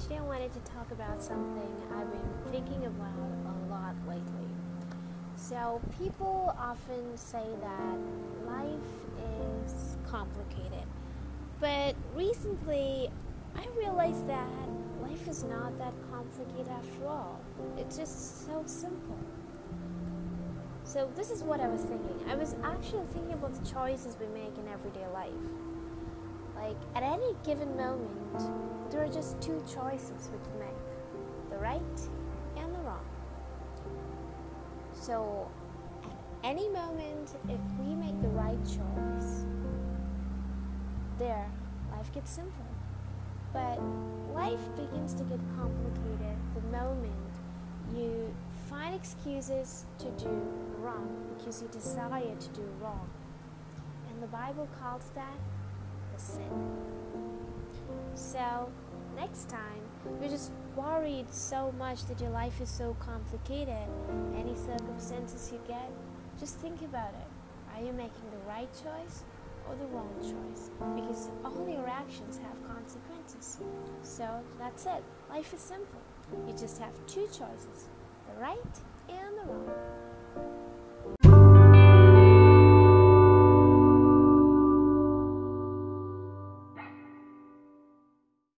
Today I wanted to talk about something I've been thinking about a lot lately. So, people often say that life is complicated, but recently I realized that life is not that complicated after all. It's just so simple. So, this is what I was thinking. I was actually thinking about the choices we make in everyday life. Like, at any given moment, there are just two choices we can make the right and the wrong. So, at any moment, if we make the right choice, there, life gets simple. But life begins to get complicated the moment you find excuses to do wrong because you desire to do wrong. And the Bible calls that sin. So, next time you're just worried so much that your life is so complicated, any circumstances you get, just think about it. Are you making the right choice or the wrong choice? Because all your actions have consequences. So that's it. Life is simple. You just have two choices the right and the wrong.